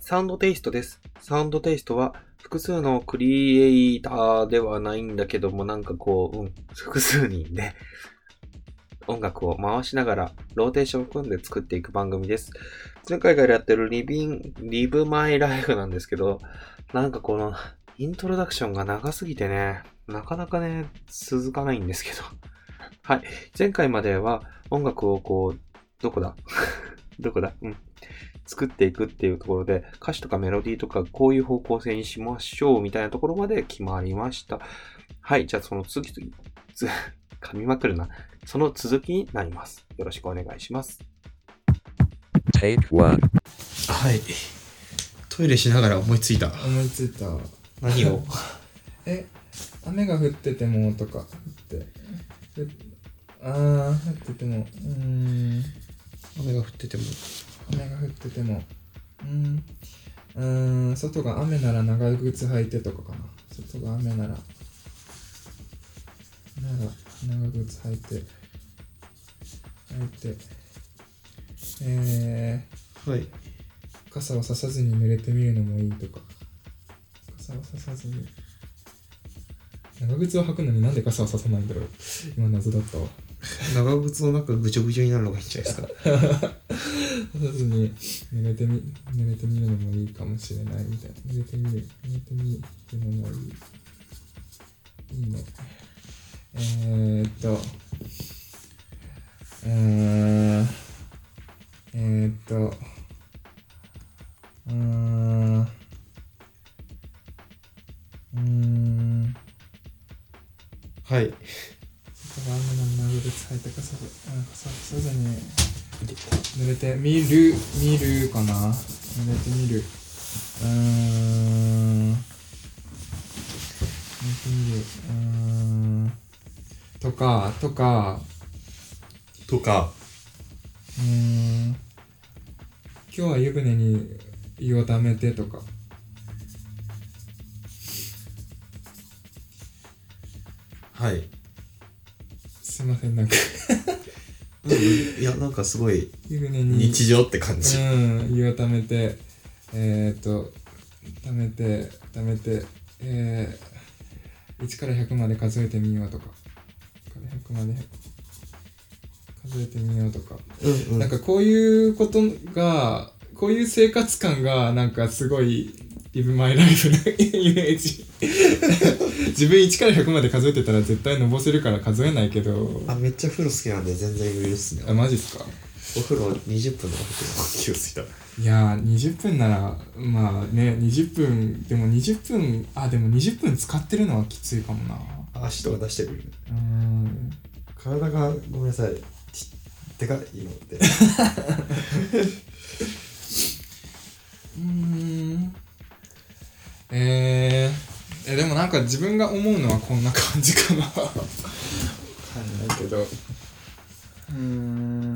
サウンドテイストです。サウンドテイストは複数のクリエイターではないんだけども、なんかこう、うん、複数人で、音楽を回しながら、ローテーションを組んで作っていく番組です。前回からやってるリビン、リブマイライフなんですけど、なんかこの、イントロダクションが長すぎてね、なかなかね、続かないんですけど。はい。前回までは音楽をこう、どこだ？どこだ？うん。作っていくっていうところで、歌詞とかメロディーとかこういう方向性にしましょうみたいなところまで決まりました。はい、じゃあその次々、噛みまくるな。その続きになります。よろしくお願いします。Take one. はい。トイレしながら思いついた。思いついた何を？え雨が降っててもとか降ってふあー降っててもうーん雨が降ってても。雨が降っててもうーんうーん外が雨なら長靴履いてとかかな外が雨ならなら長靴履いて履いてえはい。ー、傘をささずに濡れてみるのもいいとか。傘をささずに。長靴を履くのになんで傘をささないんだろう。今謎だったわ。長靴の中ぐちょぐちょになるのがいいんじゃないですか。ささずに濡れてみ濡れてみるのもいいかもしれないみたいな。濡れてみる濡れてみるのもいい。いいねえー、っとうーんえー、っとうーんうーんはい。外が雨なら長靴履いて傘でうん傘をさずに濡れてみる見るかな？濡れてみる。うーん濡れてみる。うーん。とかとか。とか、うーん。今日は湯船に胃をためてとか。はい。すいませんなんか。うんいや、なんかすごい湯船に日常って感じ。うん、胃をためて、えー、っと、ためて、ためて、えー、1から100まで数えてみようとか、1から100まで数えてみようとか、うんなんかこういうことが、こういう生活感が、なんかすごい、リブマイライフの イメージ。自分1から100まで数えてたら絶対のぼせるから数えないけど、あ、めっちゃ風呂好きなんで全然余裕っすね。あ、マジっすか？お風呂20分とか入ってる気がついた。いやー20分ならまあね20分でも20分あでも20分使ってるのはきついかもな足とか出してる。うーん体がごめんなさい。ちでかいのって。うーんえー、えでもなんか自分が思うのはこんな感じかなわかんないけど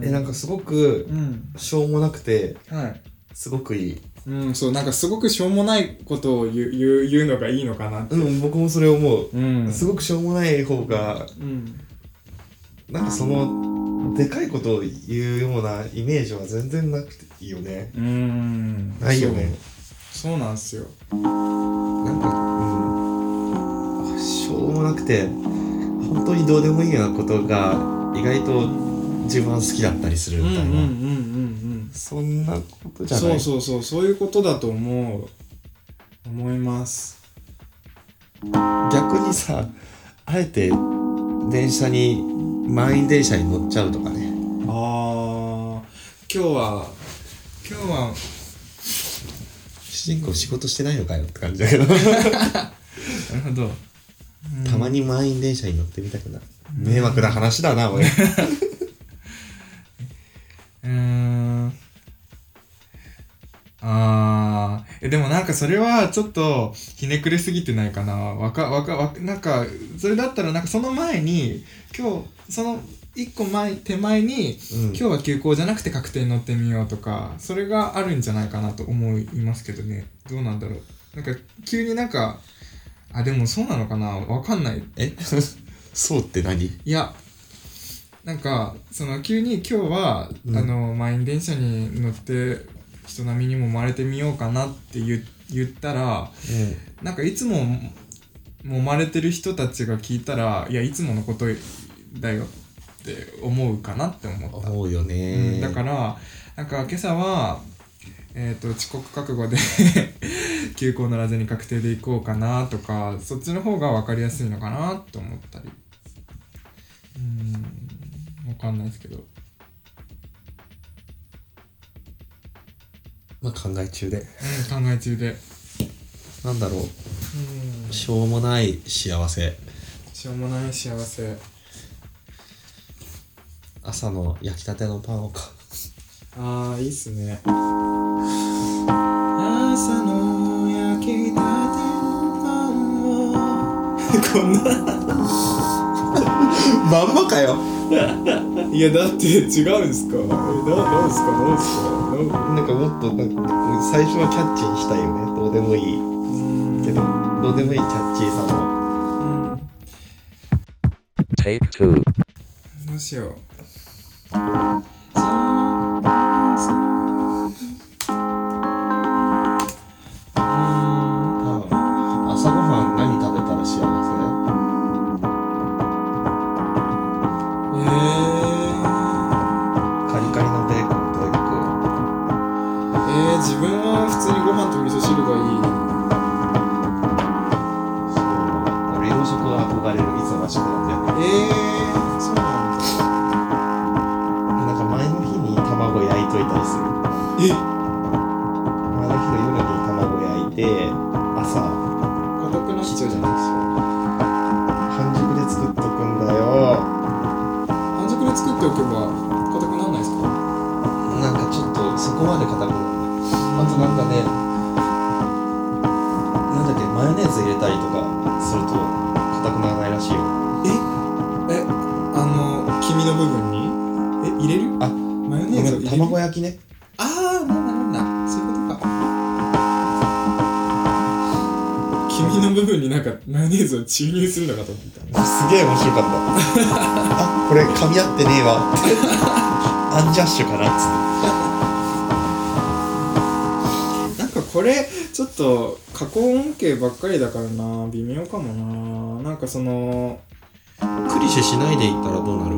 え、なんかすごくうんしょうもなくて、はいすごくいい。うんそうなんかすごくしょうもないことを言う言う言うのがいいのかなってうん、僕もそれ思う。うんすごくしょうもない方が、うんなんかその、でかいことを言うようなイメージは全然なくていいよね。うーんないよね。そうそうなんすよなんか、うん。あしょうもなくて、本当にどうでもいいようなことが、意外と自分は好きだったりするみたいな。うんうんうんうんそんなことじゃない。そうそうそうそういうことだと思う思います逆にさ、あえて電車に、満員電車に乗っちゃうとかね。ああ今日は今日は主人公仕事してないのかよって感じだけど。なるほどたまに満員電車に乗ってみたくなる。迷惑な話だな、俺。うーん。あー。えでもなんかそれはちょっとひねくれすぎてないかな。わかわかわかなんかそれだったらなんかその前に今日その一個前手前にうん。今日は休校じゃなくて確定に乗ってみようとかそれがあるんじゃないかなと思いますけどね。どうなんだろう。なんか急になんかあでもそうなのかな。わかんない。え？そうって何？いやなんかその急に今日は、うん。あの満員電車に乗って人並みにも生まれてみようかなって言言ったらなんかいつも揉まれてる人たちが聞いたらいやいつものことだよって思うかなって思った、思うようねん、だからなんか今朝はえー、と遅刻覚悟で休校乗らずに確定で行こうかなとかそっちの方が分かりやすいのかなと思ったり。うん分かんないですけど。まあ考え中で。うん考え中で。なんだろう。ん。うしょうもない幸せ。しょうもない幸せ。朝の焼きたてのパンをかああいいっすね。朝の焼きたてのパンを。こんなまんまかよ。いやだって違うんすか？えななんすか？なんすか？なんか。もっとなんか最初はキャッチーにしたいよね。どうでもいい。けどどうでもいいキャッチーさの Take two. どうしようは憧れる忙しくなんだよえー、そうなんだ。なんか前の日に卵焼いといたりする。えきね。ああなんだな。んだそういうことか。黄身の部分になんかマヨネーズを注入するのかと思った。すげえ面白かった。あこれ噛み合ってねえわ。ってアンジャッシュかな。っつってなんかこれちょっと加工音形ばっかりだからな。微妙かもな。なんかそのクリシェしないでいったらどうなる？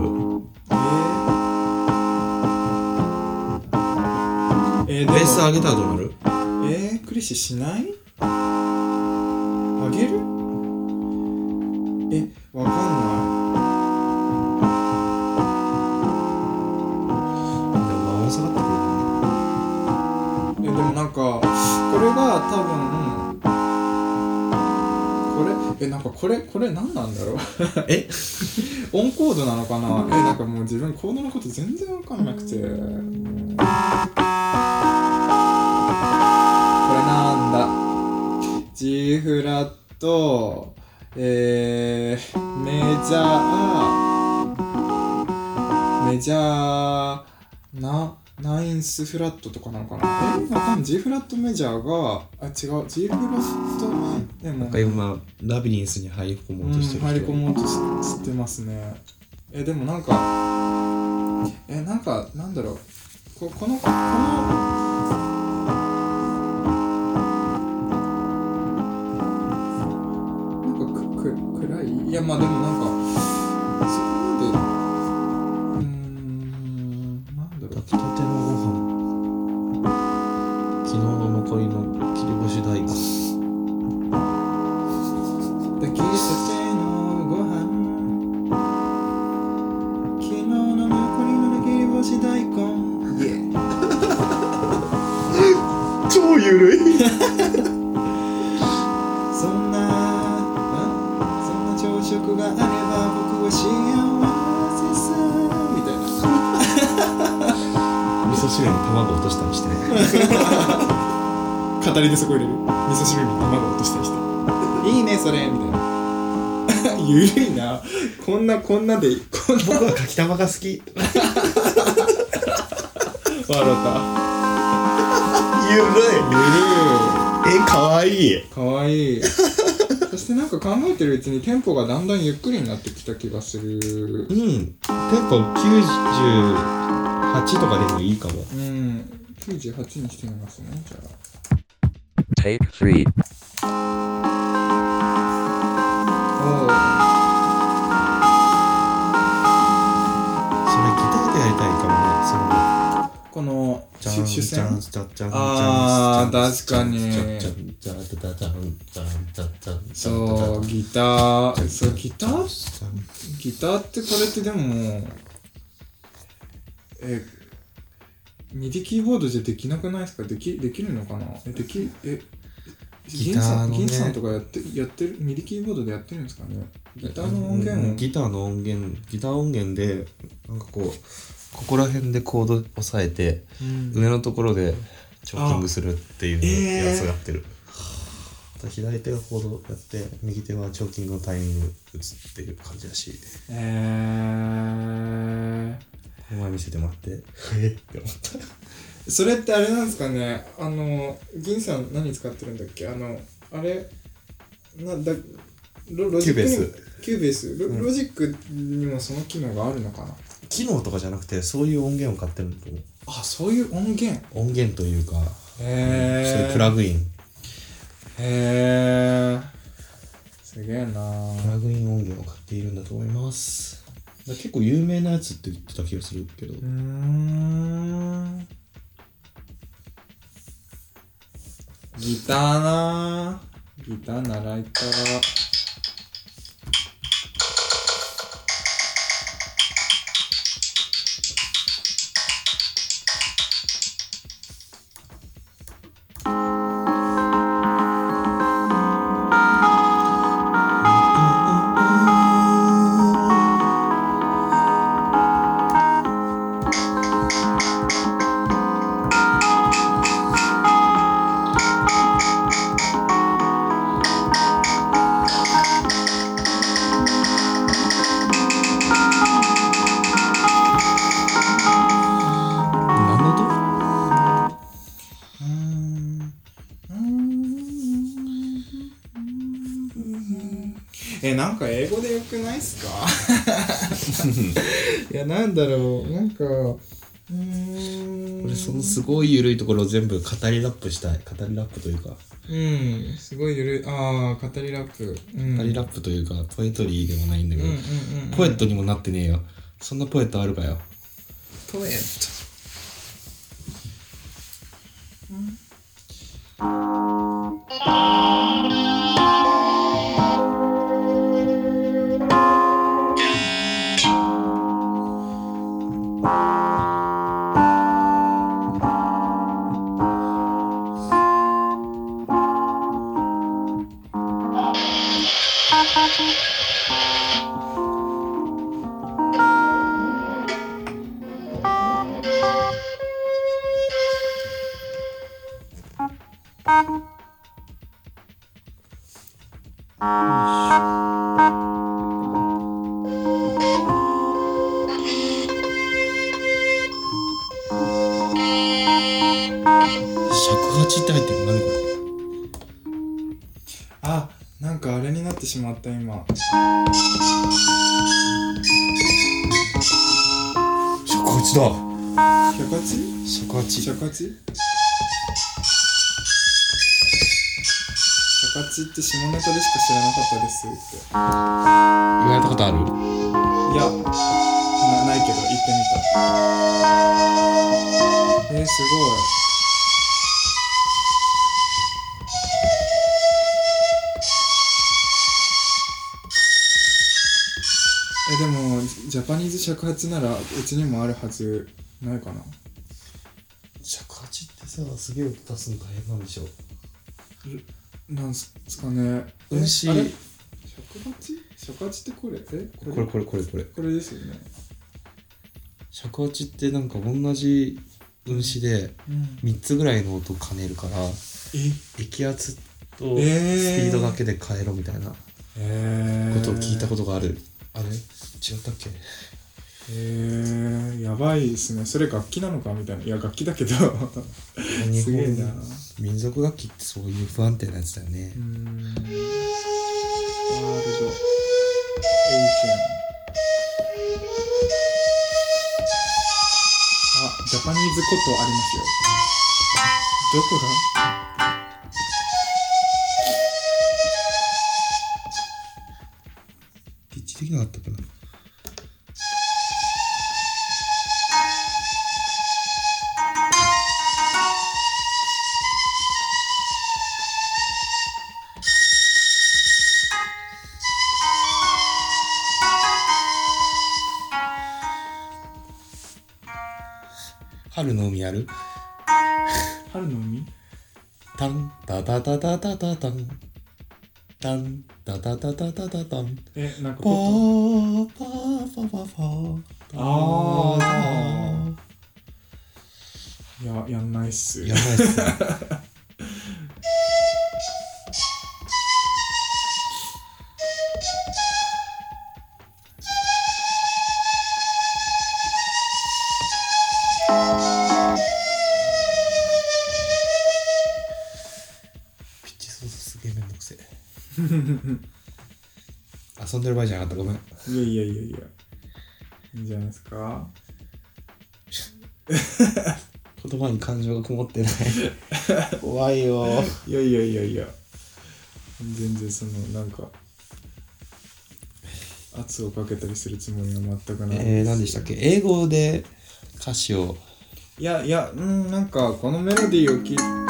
えー、えー、ベース上げたらどうなる？えー、クリシしない？あげる？えわかんない。えでもなんかこれが多分これ？えなんかこれこれ何なんだろう？え？オンコードなのかな？えなんかもう自分コードのこと全然わかんなくて G フラットえー、メジャーメジャーなナインスフラットとかなのかな？えわかんない。G フラットメジャーがあ違う。G フラットでもなんか今ラビリンスに入り込もうとしてるうん、入り込もうとししてますね。えでもなんかえなんかなんだろう。ここのこのやまあでもなんかそこまでうーんなんだろう。炊きたてのご飯。昨日の残りの切り干し大根。炊きたて語りでそこ入れる味噌汁に卵落としたりして。いいねそれみたいな。ゆるいな。こんなこんなでこんな。僕はかきたまが好き。笑った。ゆるゆるい。えかわいい。いかわいい。そしてなんか考えてるうちにテンポがだんだんゆっくりになってきた気がする。うん。テンポ98とかでもいいかも。うん。98にしてみますねじゃあ Take three. この主戦ああ確かに。そうギターそうギターギターってこれってでもえミディキーボードじゃできなくないですか？できできるのかな？えできえギターのね。銀さんとかやってやってる？ミディキーボードでやってるんですかね？ギターの音源を。ギターの音源ギター音源でなんかこうここら辺でコード押さえてうん。上のところでチョーキングするっていうえーやつをやってる、左手がコードやって右手はチョーキングのタイミング打つっていう感じだしえこの前見せてもらって。えっって思った。ー、それってあれなんですかね。あの銀さん何使ってるんだっけ？あのあれ？なんだロロジックに。キューベー Cubase？ロ,、うん。ロジックにもその機能があるのかな？機能とかじゃなくてそういう音源を買ってるんだと思うあそういう音源？音源というか、へそういうプラグイン。へえ。すげえな。プラグイン音源を買っているんだと思います結構有名なやつって言ってた気がするけど、うーん。ギターなギター習いたか英語でよくないっすか？いやなんだろうなんかうーん。俺そのすごい緩いところを全部語りラップしたい。語りラップというか。うんすごいゆるい。ああ語りラップ、うん、語りラップというかポエトリーでもないんだけど、うんうんうんうん。ポエットにもなってねえよ。そんなポエットあるかよ。ポエッ尺あなんかあれになってしまった今。尺八だ。尺八？尺八。尺八？尺八って下ネタでしか知らなかったですって。言われたことある？いやなないけど行ってみた。えー、すごいジャパニーズ尺八ならうちにもあるはずないかな。尺八ってさすげえ音出すの大変なんでしょなんすかね。え牛あれ？尺八？尺八ってこれ？え？ここれこれこれこれ。これですよね。尺八ってなんか同じ運指でうん。3つぐらいの音兼ねるからえ？液圧とスピえーードだけで変えろみたいな、えことを聞いたことがある。あれ？違ったっけ？えー、やばいですね。それ楽器なのかみたいな。いや楽器だけど。日すげえな。本民族楽器ってそういう不安定なやつだよね。う。ーん。ワールドエイシャン。あジャパニーズコットありますよ。どこだ？ピッチできなかったかな。春の海ある？春の海？タンタタタタタタタン。タンタタタタタタタン。えなんかパーパーパーパーパー。あー。ややんないっす。やばいっすね。遊んでる場合じゃなかった。ごめん。いやいやいやいや。いいんじゃないですか？言葉に感情がこもってない。怖いよ。いやいやいやいや。全然そのなんか圧をかけたりするつもりは全くないえー、何でしたっけ？英語で歌詞を。いやいやうんなんかこのメロディーを聞いて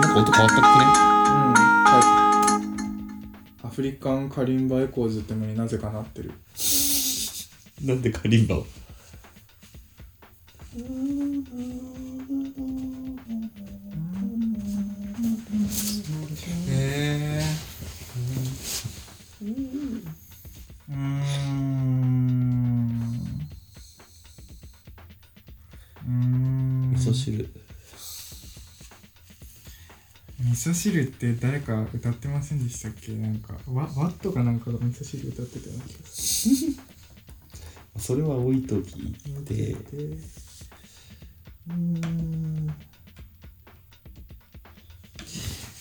なんか音変わったっはい。アフリカンカリンバエコーズってのになぜかなってる。け ねなんでカリンバを？噌汁って誰か歌ってませんでしたっけ？なんかワワットかなんかが味噌汁歌ってたような気がすそれは置いときて。るうん。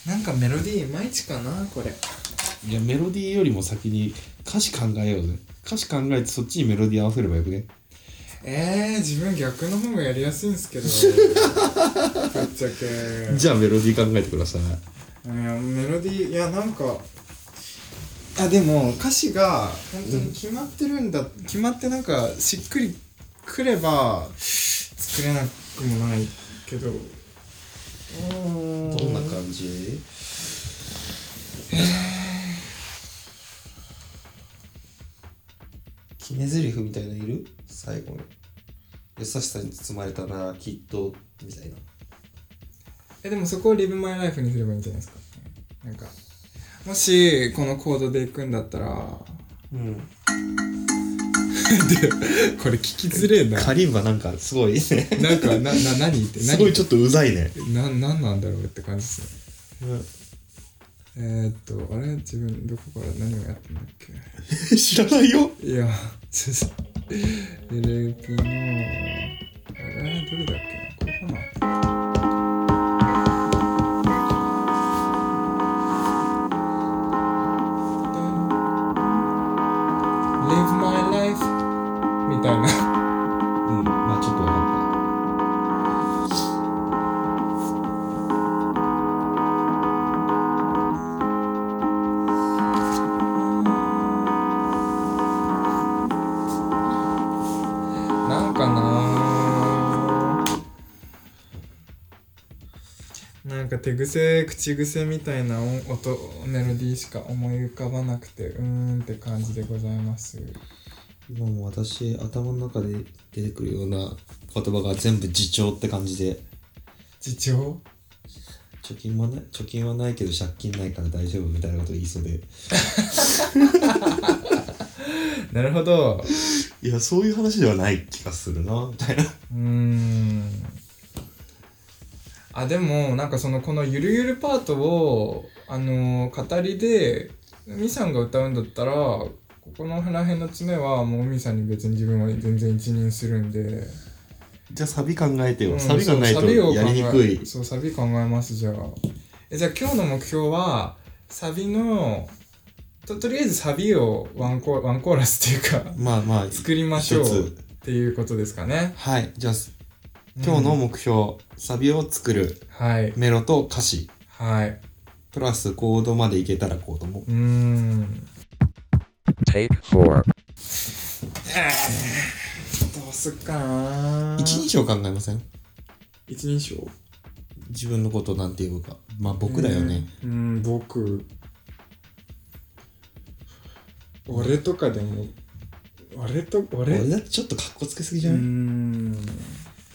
なんかメロディーいまいちかなこれ。いやメロディーよりも先に歌詞考えようぜ。歌詞考えてそっちにメロディー合わせればよくね？えー、自分逆の方がやりやすいんですけど。ぶっちゃけ。じゃあメロディー考えてください。いやメロディーいやなんかあでも歌詞が本当に決まってるんだ、決まってなんかしっくりくれば作れなくもないけど。うーん。どんな感じ？決め台詞みたいないる？最後に。優しさに包まれたなきっとみたいな。えでもそこをリブマイライフにすればいいんじゃないですか？なんかもしこのコードでいくんだったらうん。でこれ聞きづれえな。カリンバなんかすごいね。なんかなな何？っ て何？すごいちょっとうざいね。ななんなんだろうって感じですね。えー、っとあれ？自分どこから何をやってんだっけ？知らないよ。いや、ちょっと、LP の、あれ、どれだっけな？かな。なんか手癖口癖みたいな音音メロディーしか思い浮かばなくてうーんって感じでございます。たもう私頭の中で出てくるような言葉が全部自重って感じで。自重？貯金もない貯金はないけど借金ないから大丈夫みたいなこと言いそうで。なるほどいやそういう話ではない気がするなみたいなうーんあでもなんかそのこのゆるゆるパートをあのー語りでみさんが歌うんだったらここの辺の詰めはもうみさんに別に自分は全然一任するんでじゃあサビ考えてよ。うんサビ考えやりにくい。そうサビ考えますじゃあえじゃあ今日の目標はサビのととりあえずサビをワンコワンコーラスっていうかまあまあ、作りましょうっていうことですかねはい。じゃあ、今日の目標、サビを作る。はいメロと歌詞。はいプラスコードまでいけたらコードも。うーん Take 4. どうすっかな一人称考えません？一人称？自分のことなんていうか。まあ僕だよね。うん、うん僕俺とかでも俺と俺？俺だってちょっとカッコつけすぎじゃない、ん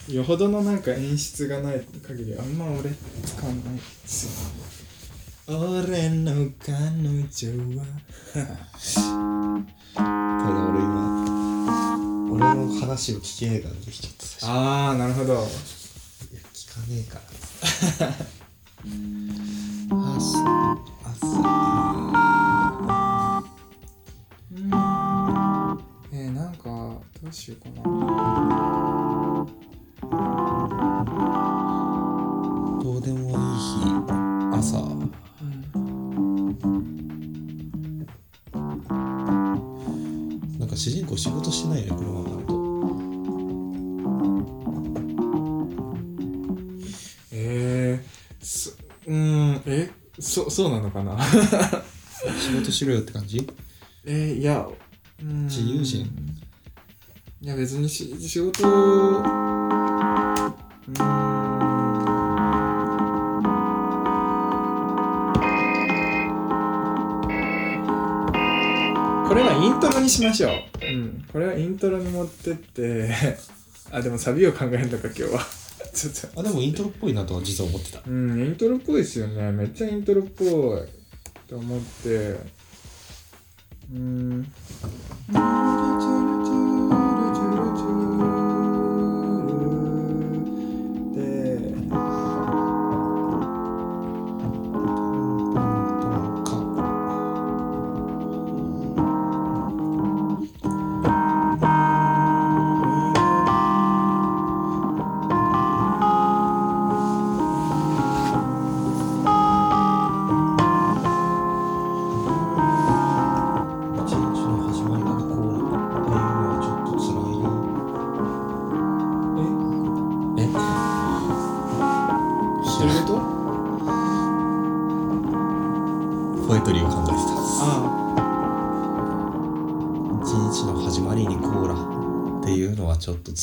よほどのなんか演出がない限りあんま俺使わないですよ俺の彼女は ただ俺今、俺の話を聞けねえからできちゃった最初。ああなるほどいや聞かねえから。朝、朝。どうしようかな。どうでもいい日、朝。なんか主人公仕事してないね、このままだと。えー、そうーんえそそうなのかな？仕事しろよって感じ？えー、いや自由人？いや別にし仕事うーんこれはイントロにしましょう。うん。これはイントロに持ってって、あ、でもサビを考えるのか今日は。ちょっと。あ、でもイントロっぽいなとは実は思ってた。うん、イントロっぽいですよね。めっちゃイントロっぽいと思って。うーん。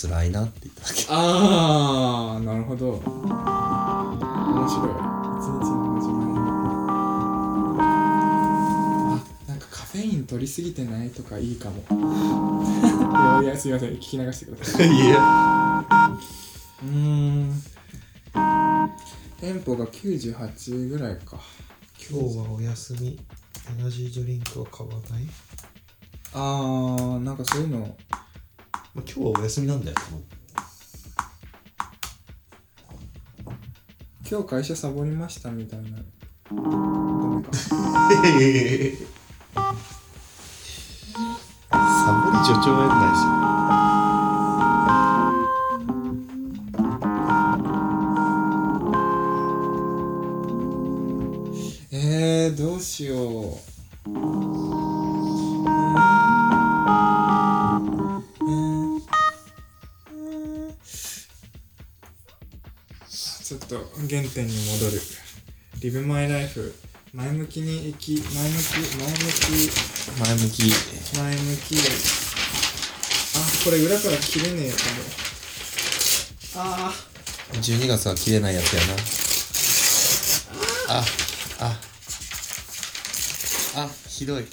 辛いなって言っただけ。あー、なるほど。面白い。一日の始まりあ、なんかカフェイン取りすぎてないとかいいかも。いやいや、すいません。聞き流してください。いや。うーん。テンポが98ぐらいか。今日はお休み。エナジードリンクは買わない、あー、なんかそういうの。まあ、今日はお休みなんだよ。今日会社サボりましたみたいな。ダメか。サボり助長やんないし。えー、どうしよう。と原点に戻る。リブマイライフ。前向きに生き、前向き、前向前向き。き、前向き。あ、これ裏から切れねえかも。あ12月は切れないやつやな。あ、あ、あ、ひどい。